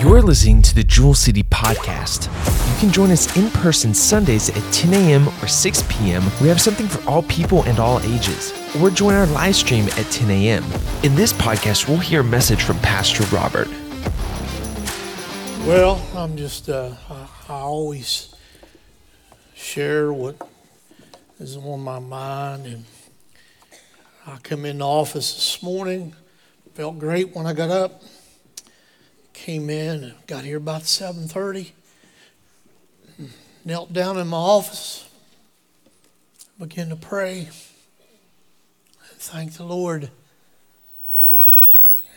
You're listening to the Jewel City Podcast. You can join us in person Sundays at 10 a.m. or 6 p.m. We have something for all people and all ages. Or join our live stream at 10 a.m. In this podcast, we'll hear a message from Pastor Robert. Well, I'm just, uh, I, always share what is on my mind. And I come in the office this morning, felt great when I got up came in and got here about 7.30 knelt down in my office began to pray thank the lord.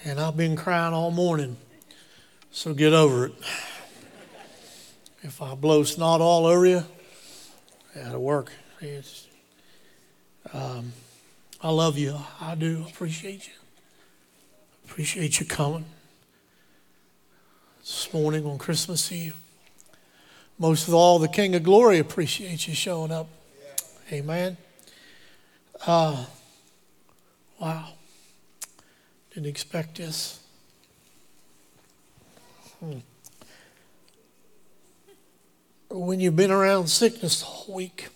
And i've been crying all morning so get over it. If i blow snot all over you that'll work. It's, um, i love you. I do appreciate you. Appreciate you coming this morning on Christmas Eve. Most of all, the King of Glory appreciates you showing up. Amen. Uh, wow. Didn't expect this. Hmm. When you've been around sickness the whole week,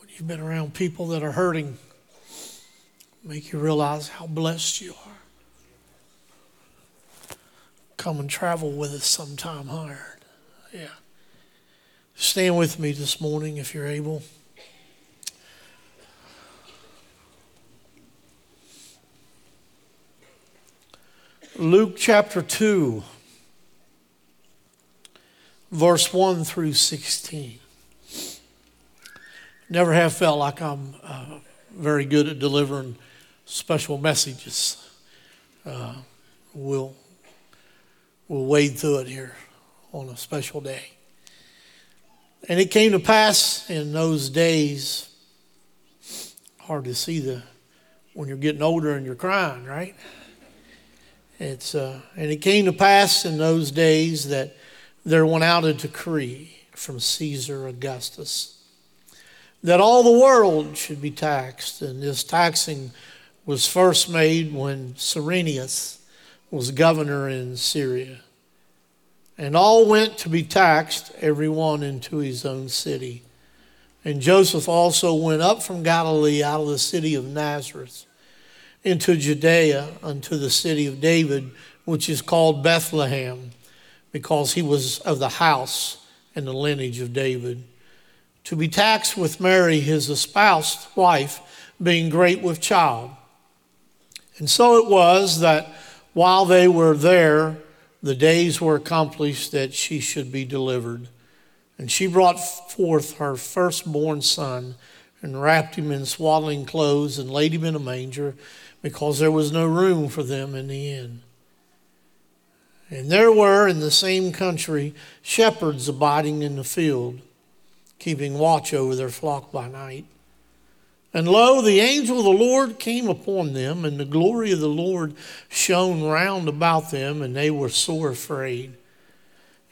when you've been around people that are hurting, make you realize how blessed you are come and travel with us sometime, Hired. Yeah. Stand with me this morning if you're able. Luke chapter 2, verse 1 through 16. Never have felt like I'm uh, very good at delivering special messages. Uh, we'll we'll wade through it here on a special day. And it came to pass in those days, hard to see the when you're getting older and you're crying, right? It's uh, and it came to pass in those days that there went out a decree from Caesar Augustus that all the world should be taxed, and this taxing was first made when Cyrenius was governor in Syria. And all went to be taxed, every one into his own city. And Joseph also went up from Galilee out of the city of Nazareth into Judea unto the city of David, which is called Bethlehem, because he was of the house and the lineage of David, to be taxed with Mary, his espoused wife, being great with child. And so it was that while they were there, the days were accomplished that she should be delivered. And she brought forth her firstborn son and wrapped him in swaddling clothes and laid him in a manger because there was no room for them in the inn. And there were in the same country shepherds abiding in the field, keeping watch over their flock by night. And lo, the angel of the Lord came upon them, and the glory of the Lord shone round about them, and they were sore afraid.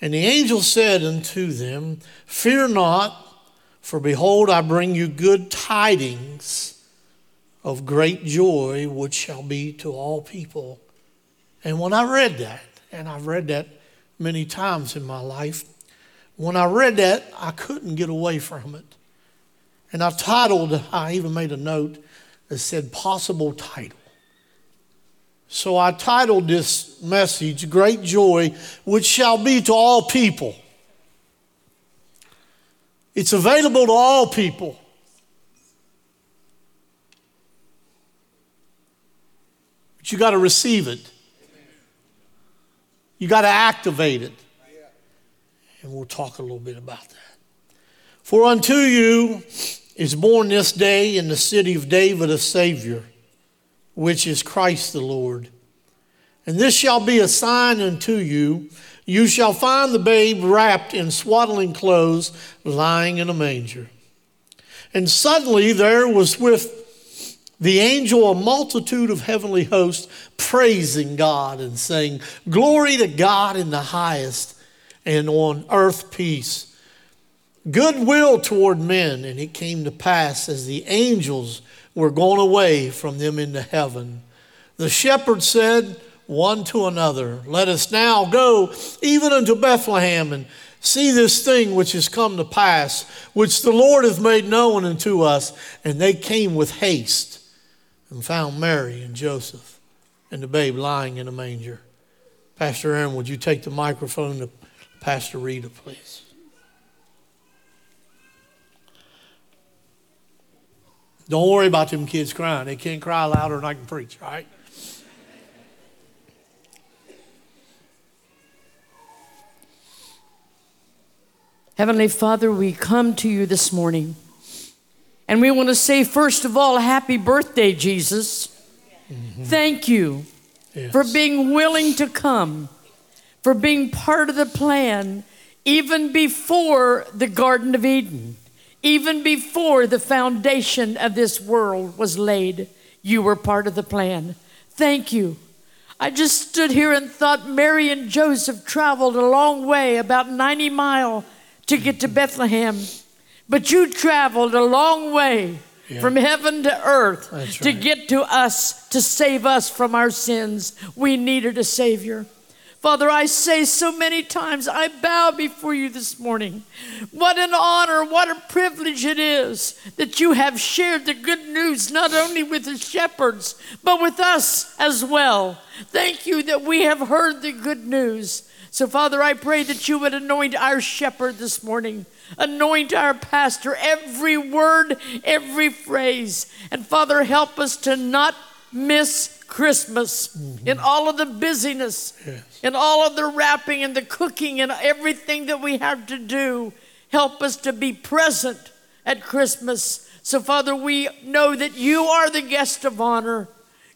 And the angel said unto them, Fear not, for behold, I bring you good tidings of great joy, which shall be to all people. And when I read that, and I've read that many times in my life, when I read that, I couldn't get away from it. And I titled, I even made a note that said possible title. So I titled this message, Great Joy, which shall be to all people. It's available to all people. But you got to receive it. You got to activate it. And we'll talk a little bit about that. For unto you is born this day in the city of David a Savior, which is Christ the Lord. And this shall be a sign unto you. You shall find the babe wrapped in swaddling clothes, lying in a manger. And suddenly there was with the angel a multitude of heavenly hosts praising God and saying, Glory to God in the highest, and on earth peace goodwill toward men. And it came to pass as the angels were gone away from them into heaven. The shepherds said, one to another, Let us now go even unto Bethlehem and see this thing which has come to pass, which the Lord hath made known unto us. And they came with haste and found Mary and Joseph and the babe lying in a manger. Pastor Aaron, would you take the microphone to Pastor Rita, please? Don't worry about them kids crying. They can't cry louder than I can preach, right? Heavenly Father, we come to you this morning. And we want to say, first of all, happy birthday, Jesus. Mm-hmm. Thank you yes. for being willing to come, for being part of the plan, even before the Garden of Eden, even before the foundation of this world was laid. You were part of the plan. Thank you. I just stood here and thought Mary and Joseph traveled a long way, about 90 miles to get to Bethlehem, but you traveled a long way yeah. from heaven to earth to get to us, to save us from our sins. We needed a Savior. Father, I say so many times, I bow before you this morning. What an honor, what a privilege it is that you have shared the good news not only with the shepherds, but with us as well. Thank you that we have heard the good news. So, Father, I pray that you would anoint our shepherd this morning, anoint our pastor, every word, every phrase. And, Father, help us to not miss Christmas mm-hmm. in all of the busyness, yes. in all of the wrapping and the cooking and everything that we have to do. Help us to be present at Christmas. So, Father, we know that you are the guest of honor.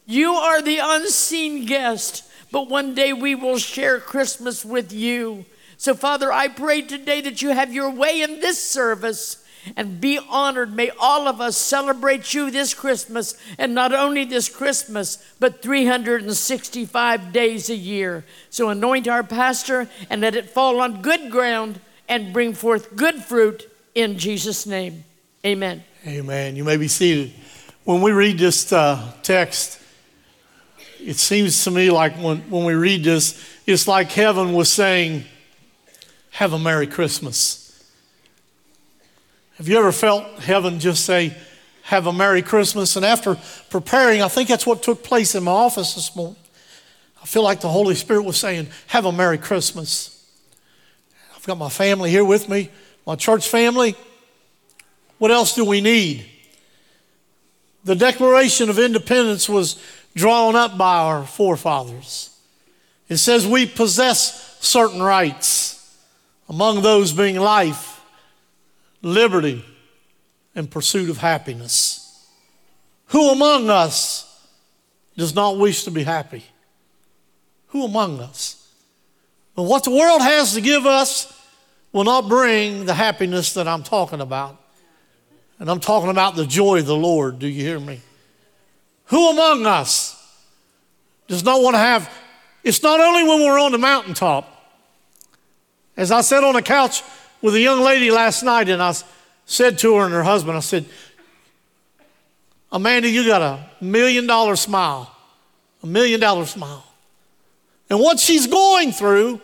You are the unseen guest but one day we will share Christmas with you. So, Father, I pray today that you have your way in this service and be honored. May all of us celebrate you this Christmas, and not only this Christmas, but 365 days a year. So, anoint our pastor and let it fall on good ground and bring forth good fruit in Jesus' name. Amen. Amen. You may be seated. When we read this uh, text, it seems to me like when, when we read this, it's like heaven was saying, Have a Merry Christmas. Have you ever felt heaven just say, Have a Merry Christmas? And after preparing, I think that's what took place in my office this morning. I feel like the Holy Spirit was saying, Have a Merry Christmas. I've got my family here with me, my church family. What else do we need? The Declaration of Independence was drawn up by our forefathers. It says we possess certain rights, among those being life, liberty, and pursuit of happiness. Who among us does not wish to be happy? Who among us? But what the world has to give us will not bring the happiness that I'm talking about. And I'm talking about the joy of the Lord. Do you hear me? Who among us does not want to have? It's not only when we're on the mountaintop. As I sat on a couch with a young lady last night, and I said to her and her husband, I said, Amanda, you got a million dollar smile, a million dollar smile. And what she's going through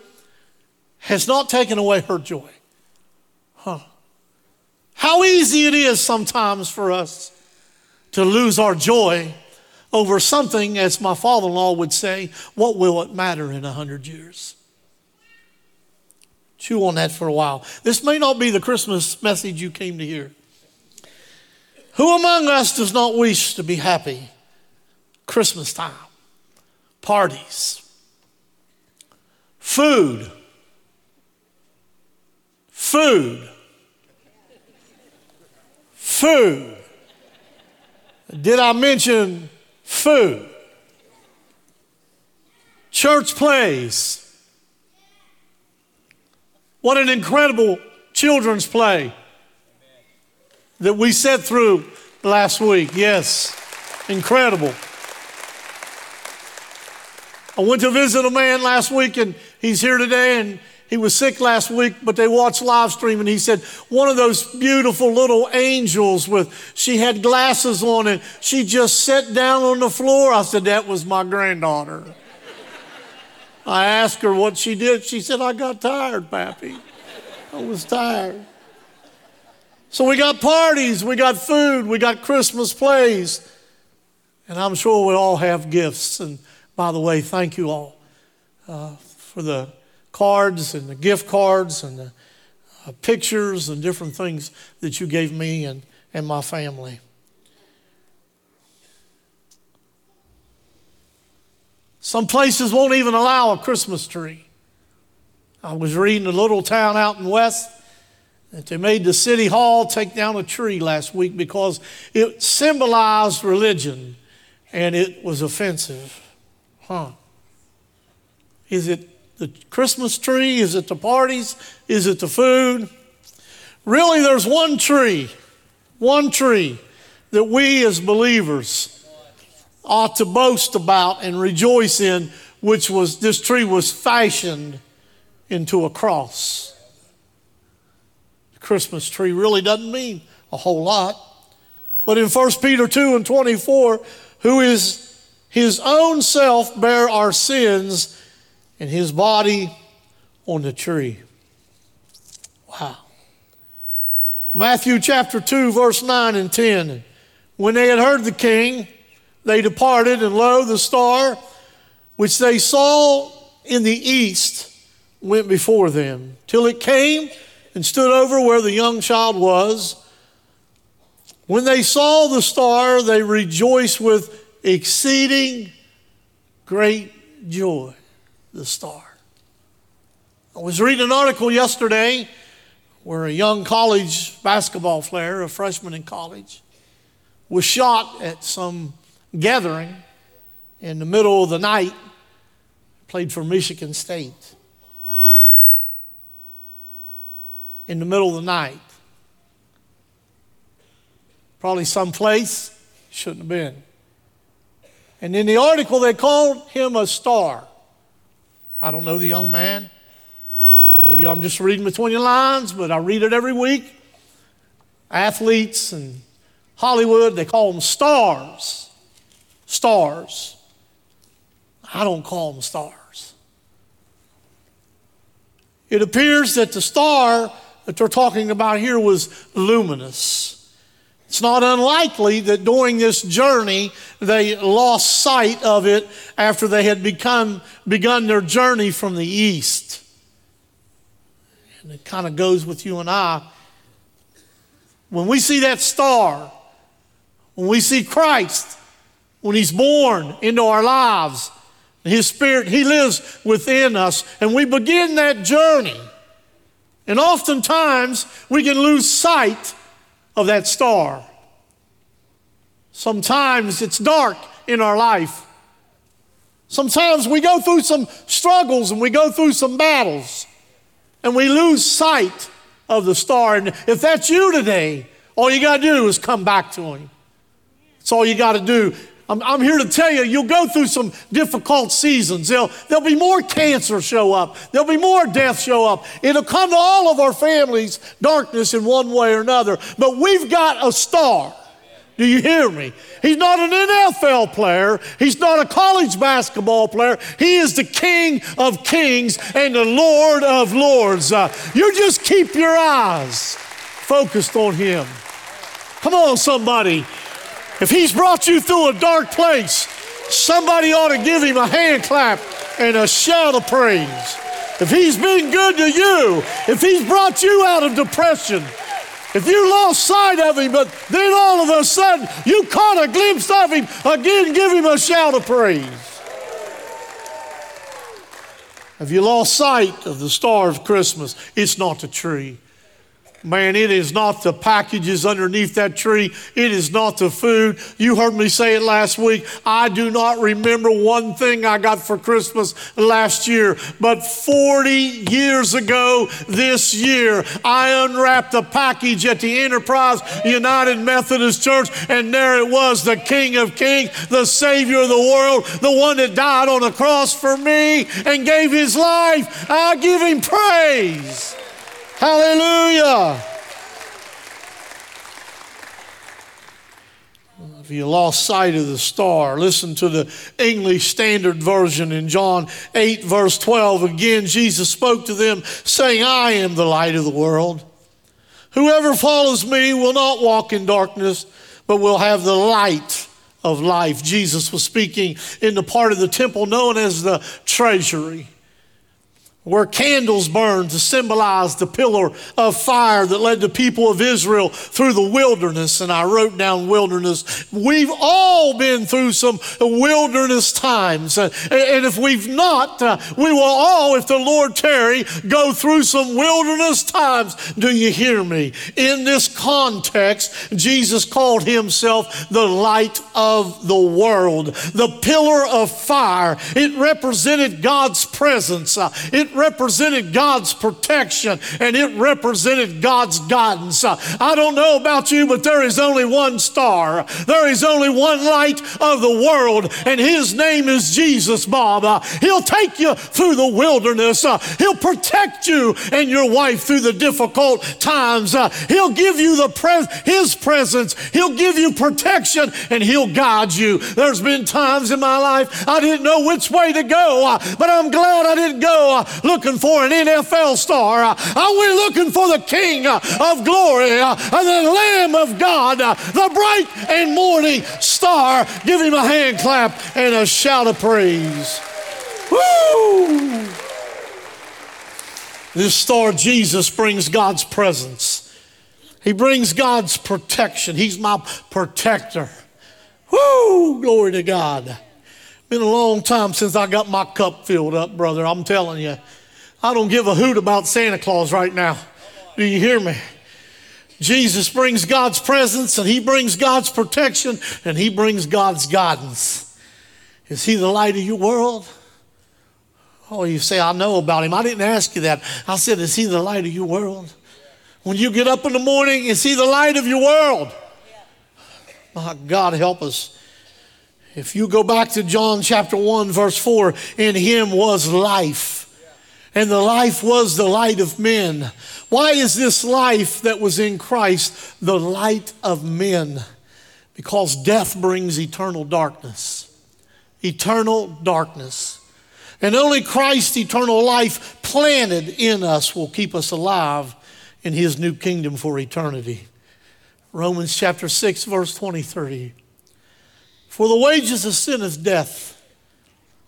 has not taken away her joy. Huh. How easy it is sometimes for us to lose our joy over something, as my father in law would say, what will it matter in a hundred years? Chew on that for a while. This may not be the Christmas message you came to hear. Who among us does not wish to be happy? Christmas time, parties, food, food, food. Did I mention food, church plays. What an incredible children's play that we sat through last week. Yes, incredible. I went to visit a man last week and he's here today and he was sick last week, but they watched live stream and he said, one of those beautiful little angels with, she had glasses on and she just sat down on the floor. I said, that was my granddaughter. I asked her what she did. She said, I got tired, Pappy. I was tired. So we got parties, we got food, we got Christmas plays. And I'm sure we all have gifts. And by the way, thank you all uh, for the cards and the gift cards and the uh, pictures and different things that you gave me and, and my family. Some places won't even allow a Christmas tree. I was reading a little town out in the West that they made the city hall take down a tree last week because it symbolized religion and it was offensive. Huh. Is it the Christmas tree? Is it the parties? Is it the food? Really, there's one tree, one tree that we as believers ought to boast about and rejoice in, which was this tree was fashioned into a cross. The Christmas tree really doesn't mean a whole lot. But in 1 Peter 2 and 24, who is his own self bare our sins and his body on the tree. Wow. Matthew chapter 2, verse 9 and 10. When they had heard the king, they departed, and lo, the star which they saw in the east went before them, till it came and stood over where the young child was. When they saw the star, they rejoiced with exceeding great joy. The star. I was reading an article yesterday where a young college basketball player, a freshman in college, was shot at some gathering in the middle of the night, played for Michigan State. In the middle of the night. Probably someplace shouldn't have been. And in the article, they called him a star. I don't know the young man. Maybe I'm just reading between the lines, but I read it every week. Athletes and Hollywood, they call them stars stars. I don't call them stars. It appears that the star that they're talking about here was luminous. It's not unlikely that during this journey they lost sight of it after they had become, begun their journey from the east. And it kind of goes with you and I. When we see that star, when we see Christ, when He's born into our lives. His Spirit, He lives within us, and we begin that journey. And oftentimes, we can lose sight of that star. Sometimes it's dark in our life. Sometimes we go through some struggles and we go through some battles, and we lose sight of the star. And if that's you today, all you got to do is come back to Him. That's all you got to do. I'm, I'm, here to tell you, you'll go through some difficult seasons. There'll, there'll be more cancer show up. There'll be more death show up. It'll come to all of our families, darkness in one way or another. But we've got a star. Do you hear me? He's not an NFL player. He's not a college basketball player. He is the King of Kings and the Lord of Lords. Uh, you just keep your eyes focused on Him. Come on, somebody. If he's brought you through a dark place, somebody ought to give him a hand clap and a shout of praise. If he's been good to you, if he's brought you out of depression, if you lost sight of him, but then all of a sudden you caught a glimpse of him, again give him a shout of praise. Have you lost sight of the star of Christmas? It's not the tree. Man, it is not the packages underneath that tree. It is not the food. You heard me say it last week. I do not remember one thing I got for Christmas last year, but 40 years ago this year, I unwrapped a package at the Enterprise United Methodist Church, and there it was the King of Kings, the Savior of the world, the one that died on the cross for me and gave his life. I give him praise. Hallelujah. If you lost sight of the star, listen to the English Standard Version in John 8, verse 12. Again, Jesus spoke to them, saying, I am the light of the world. Whoever follows me will not walk in darkness, but will have the light of life. Jesus was speaking in the part of the temple known as the treasury where candles burned to symbolize the pillar of fire that led the people of Israel through the wilderness. And I wrote down wilderness. We've all been through some wilderness times. And if we've not, uh, we will all, if the Lord tarry, go through some wilderness times. Do you hear me? In this context, Jesus called himself the light of the world, the pillar of fire. It represented God's presence. Uh, it represented God's protection and it represented God's guidance. I don't know about you, but there is only one star. There is only one light of the world, and his name is Jesus, Bob. He'll take you through the wilderness. He'll protect you and your wife through the difficult times. He'll give you the pres- his presence. He'll give you protection and he'll guide you. There's been times in my life I didn't know which way to go, but I'm glad I didn't go looking for an NFL star. I went looking for the King of glory, uh, the Lamb of God, uh, the bright and morning star. Give him a hand clap and a shout of praise. Woo! This star, Jesus, brings God's presence. He brings God's protection. He's my protector. Woo! Glory to God. Been a long time since I got my cup filled up, brother. I'm telling you. I don't give a hoot about Santa Claus right now. Do you hear me? Jesus brings God's presence and he brings God's protection and he brings God's guidance. Is he the light of your world? Oh, you say, I know about him. I didn't ask you that. I said, Is he the light of your world? When you get up in the morning, is he the light of your world? My God, help us. If you go back to John chapter 1, verse 4, in him was life and the life was the light of men. Why is this life that was in Christ the light of men? Because death brings eternal darkness. Eternal darkness. And only Christ's eternal life planted in us will keep us alive in his new kingdom for eternity. Romans chapter 6, verse 23. For the wages of sin is death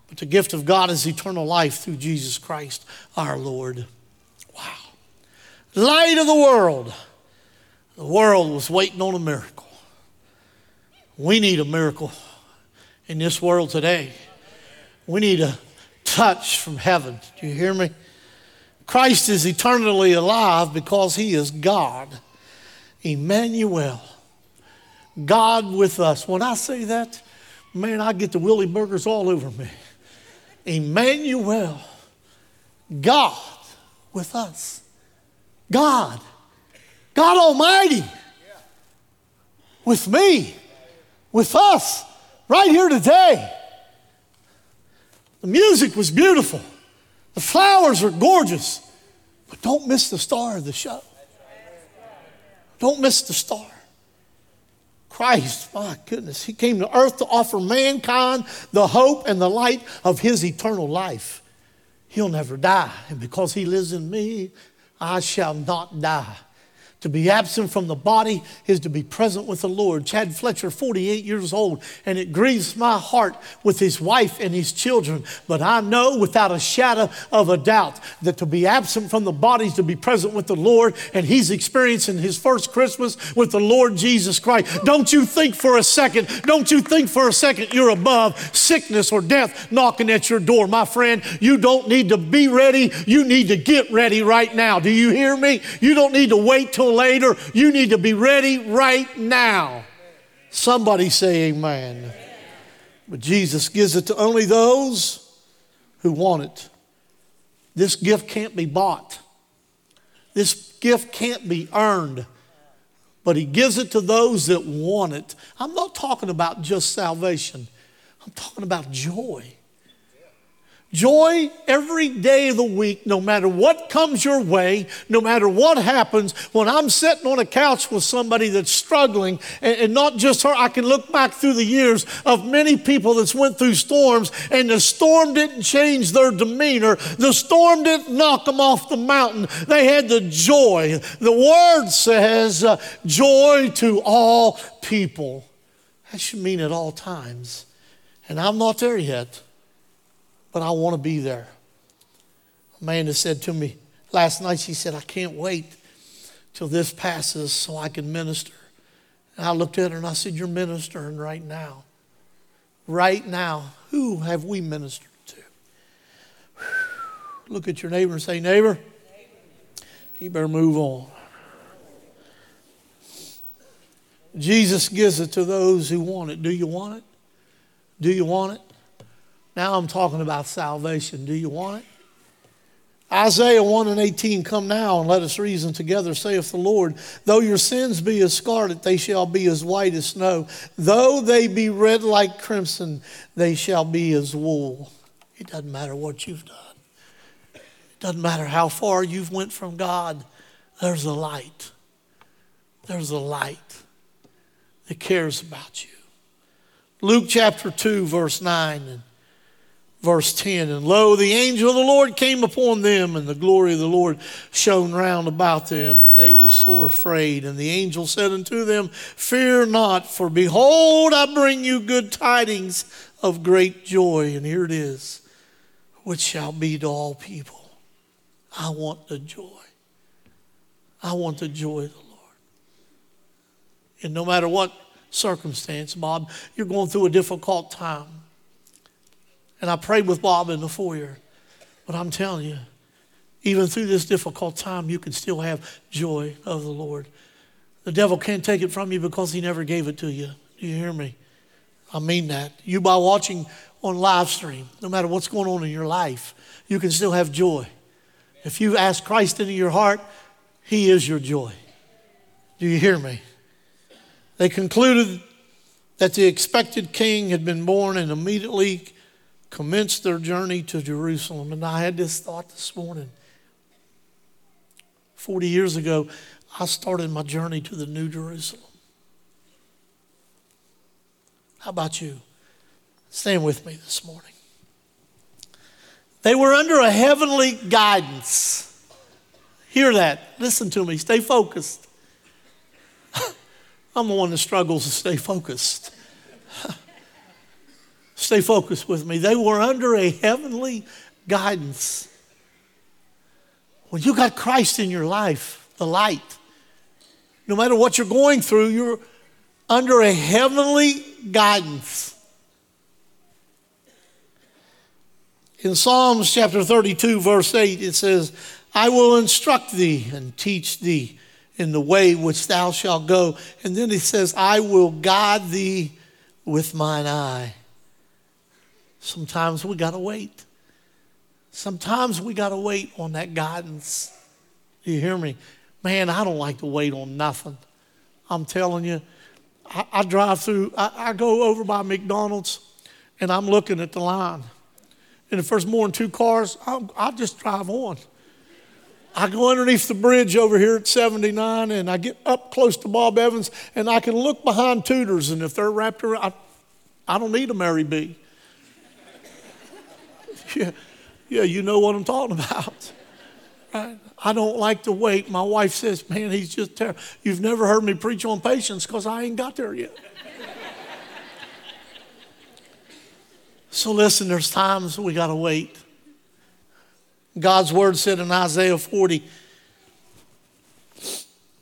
but the gift of God is eternal life through Jesus Christ our Lord. Wow. Light of the world. The world was waiting on a miracle. We need a miracle in this world today. We need a touch from heaven. Do you hear me? Christ is eternally alive because he is God. Emmanuel. God with us. When I say that, man, I get the Willie Burgers all over me. Emmanuel, God with us. God, God Almighty with me, with us, right here today. The music was beautiful, the flowers are gorgeous, but don't miss the star of the show. Don't miss the star. Christ, my goodness, He came to earth to offer mankind the hope and the light of His eternal life. He'll never die. And because He lives in me, I shall not die. To be absent from the body is to be present with the Lord. Chad Fletcher, 48 years old, and it grieves my heart with his wife and his children. But I know without a shadow of a doubt that to be absent from the body is to be present with the Lord, and he's experiencing his first Christmas with the Lord Jesus Christ. Don't you think for a second, don't you think for a second you're above sickness or death knocking at your door. My friend, you don't need to be ready, you need to get ready right now. Do you hear me? You don't need to wait till later. You need to be ready right now. Somebody say amen. But Jesus gives it to only those who want it. This gift can't be bought. This gift can't be earned. But he gives it to those that want it. I'm not talking about just salvation. I'm talking about joy. Joy every day of the week, no matter what comes your way, no matter what happens. When I'm sitting on a couch with somebody that's struggling, and, and, not just her, I can look back through the years of many people that's went through storms, and the storm didn't change their demeanor. The storm didn't knock them off the mountain. They had the joy. The word says, uh, joy to all people. That should mean at all times. And I'm not there yet but I want to be there. Amanda said to me last night, she said, I can't wait till this passes so I can minister. And I looked at her and I said, You're ministering right now. Right now. Who have we ministered to? Look at your neighbor and say, Neighbor, you better move on. Jesus gives it to those who want it. Do you want it? Do you want it? Now I'm talking about salvation. Do you want it? Isaiah 1 and 18, come now and let us reason together, saith the Lord. Though your sins be as scarlet, they shall be as white as snow. Though they be red like crimson, they shall be as wool. It doesn't matter what you've done. It doesn't matter how far you've went from God. There's a light. There's a light that cares about you. Luke chapter 2, verse 9. Verse 10 And lo, the angel of the Lord came upon them, and the glory of the Lord shone round about them, and they were sore afraid. And the angel said unto them, Fear not, for behold, I bring you good tidings of great joy. And here it is, which shall be to all people. I want the joy. I want the joy of the Lord. And no matter what circumstance, Bob, you're going through a difficult time. And I prayed with Bob in the foyer. But I'm telling you, even through this difficult time, you can still have joy of the Lord. The devil can't take it from you because he never gave it to you. Do you hear me? I mean that. You, by watching on live stream, no matter what's going on in your life, you can still have joy. If you ask Christ into your heart, he is your joy. Do you hear me? They concluded that the expected king had been born and immediately commenced their journey to Jerusalem. And I had this thought this morning. 40 years ago, I started my journey to the New Jerusalem. How about you? Stand with me this morning. They were under a heavenly guidance. Hear that. Listen to me. Stay focused. I'm the one that struggles to stay focused. Stay focused with me. They were under a heavenly guidance. When you got Christ in your life, the light, no matter what you're going through, you're under a heavenly guidance. In Psalms chapter 32, verse 8, it says, I will instruct thee and teach thee in the way which thou shalt go. And then he says, I will guide thee with mine eye. Sometimes we got to wait. Sometimes we got to wait on that guidance. You hear me? Man, I don't like to wait on nothing. I'm telling you, I, I drive through, I, I, go over by McDonald's and I'm looking at the line. And if there's more than two cars, I'll, I'll just drive on. I go underneath the bridge over here at 79 and I get up close to Bob Evans and I can look behind Tudor's and if they're wrapped around, I, I don't need a Mary B. yeah, yeah, you know what I'm talking about. Right? I don't like to wait. My wife says, man, he's just terrible. You've never heard me preach on patience because I ain't got there yet. so listen, there's times we got to wait. God's word said in Isaiah 40,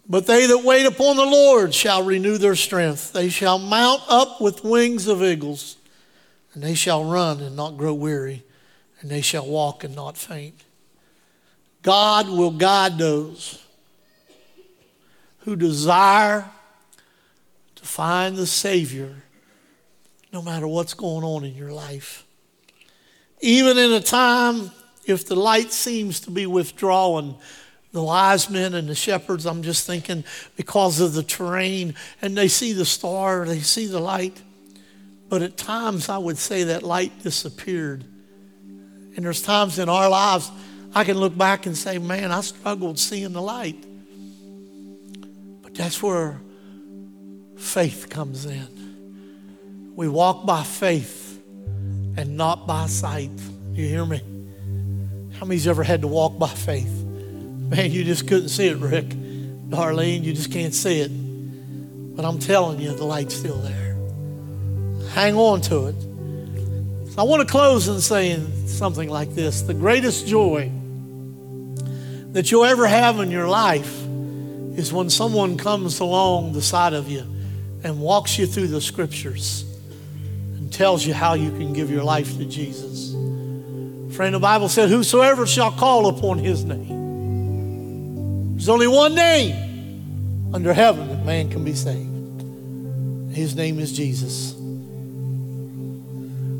but they that wait upon the Lord shall renew their strength. They shall mount up with wings of eagles, and they shall run and not grow weary and they shall walk and not faint. God will guide those who desire to find the Savior no matter what's going on in your life. Even in a time, if the light seems to be withdrawing, the wise men and the shepherds, I'm just thinking because of the terrain, and they see the star, they see the light. But at times, I would say that light disappeared And there's times in our lives I can look back and say, man, I struggled seeing the light. But that's where faith comes in. We walk by faith and not by sight. You hear me? How many's ever had to walk by faith? Man, you just couldn't see it, Rick. Darlene, you just can't see it. But I'm telling you, the light's still there. Hang on to it. So I want to close in saying something like this The greatest joy that you'll ever have in your life is when someone comes along the side of you and walks you through the scriptures and tells you how you can give your life to Jesus. Friend, the Bible said, Whosoever shall call upon his name. There's only one name under heaven that man can be saved. His name is Jesus.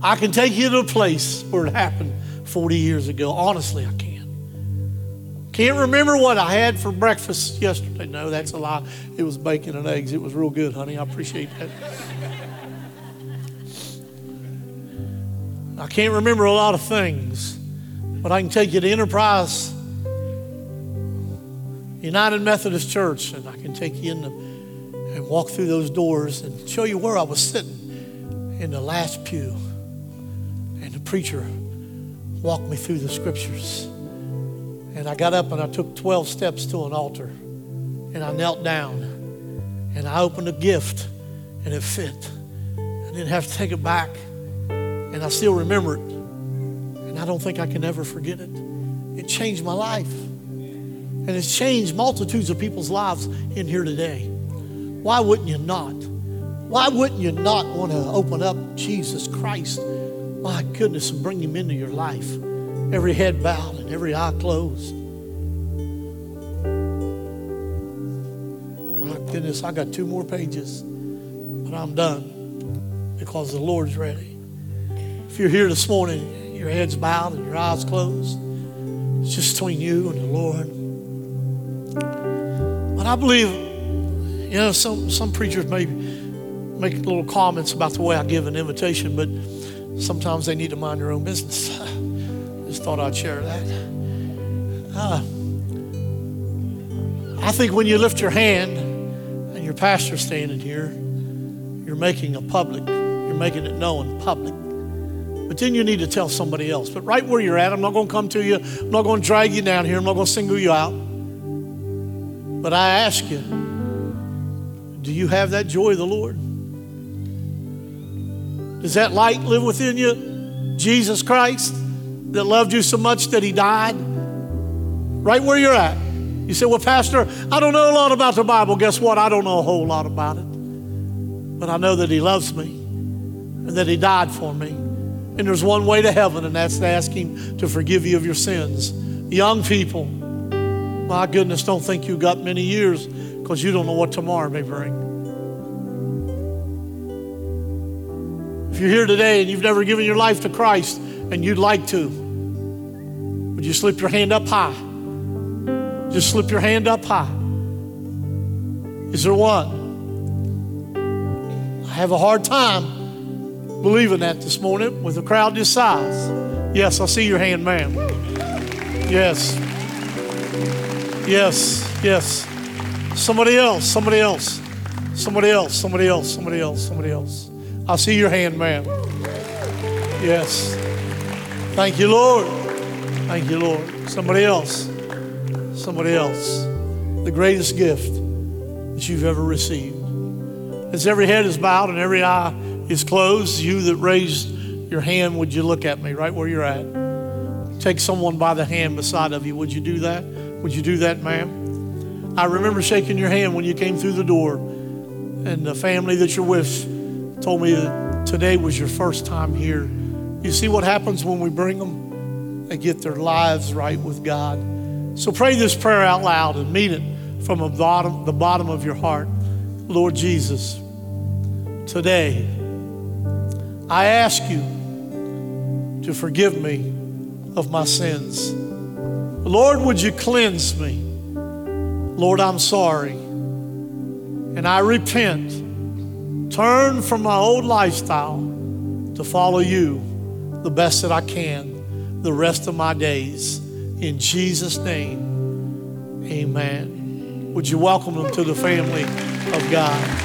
I can take you to a place where it happened 40 years ago. Honestly, I can. Can't remember what I had for breakfast yesterday. No, that's a lie. It was bacon and eggs. It was real good, honey. I appreciate that. I can't remember a lot of things, but I can take you to Enterprise United Methodist Church, and I can take you in the, and walk through those doors and show you where I was sitting in the last pew. Preacher walked me through the scriptures. And I got up and I took 12 steps to an altar, and I knelt down, and I opened a gift, and it fit. I didn't have to take it back. And I still remember it. And I don't think I can ever forget it. It changed my life. And it's changed multitudes of people's lives in here today. Why wouldn't you not? Why wouldn't you not want to open up Jesus Christ, my goodness, and bring him into your life? Every head bowed and every eye closed. My goodness, I got two more pages, but I'm done because the Lord's ready. If you're here this morning, your head's bowed and your eyes closed, it's just between you and the Lord. But I believe, you know, some, some preachers may make little comments about the way I give an invitation, but sometimes they need to mind their own business. Just thought I'd share that. Uh, I think when you lift your hand and your pastor standing here, you're making a public, you're making it known public. But then you need to tell somebody else. But right where you're at, I'm not going to come to you. I'm not going to drag you down here. I'm not going to single you out. But I ask you, do you have that joy of the Lord? Does that light live within you? Jesus Christ that loved you so much that he died? Right where you're at. You say, Well, Pastor, I don't know a lot about the Bible. Guess what? I don't know a whole lot about it. But I know that he loves me and that he died for me. And there's one way to heaven, and that's to ask him to forgive you of your sins. Young people, my goodness, don't think you've got many years because you don't know what tomorrow may bring. If you're here today and you've never given your life to Christ and you'd like to, would you slip your hand up high? Just slip your hand up high. Is there one? I have a hard time believing that this morning with a crowd this size. Yes, I see your hand, ma'am. Yes. Yes, yes. Somebody else, somebody else, somebody else, somebody else, somebody else, somebody else. I see your hand, ma'am. Yes. Thank you, Lord. Thank you, Lord. Somebody else. Somebody else. The greatest gift that you've ever received. As every head is bowed and every eye is closed, you that raised your hand, would you look at me right where you're at? Take someone by the hand beside of you. Would you do that? Would you do that, ma'am? I remember shaking your hand when you came through the door, and the family that you're with told me that today was your first time here. You see what happens when we bring them? They get their lives right with God. So pray this prayer out loud and mean it from the bottom, the bottom of your heart. Lord Jesus, today I ask you to forgive me of my sins. Lord, would you cleanse me? Lord, I'm sorry. And I repent turn from my old lifestyle to follow you the best that I can. the rest of my days. In Jesus' name, amen. Would you welcome them to the family of God?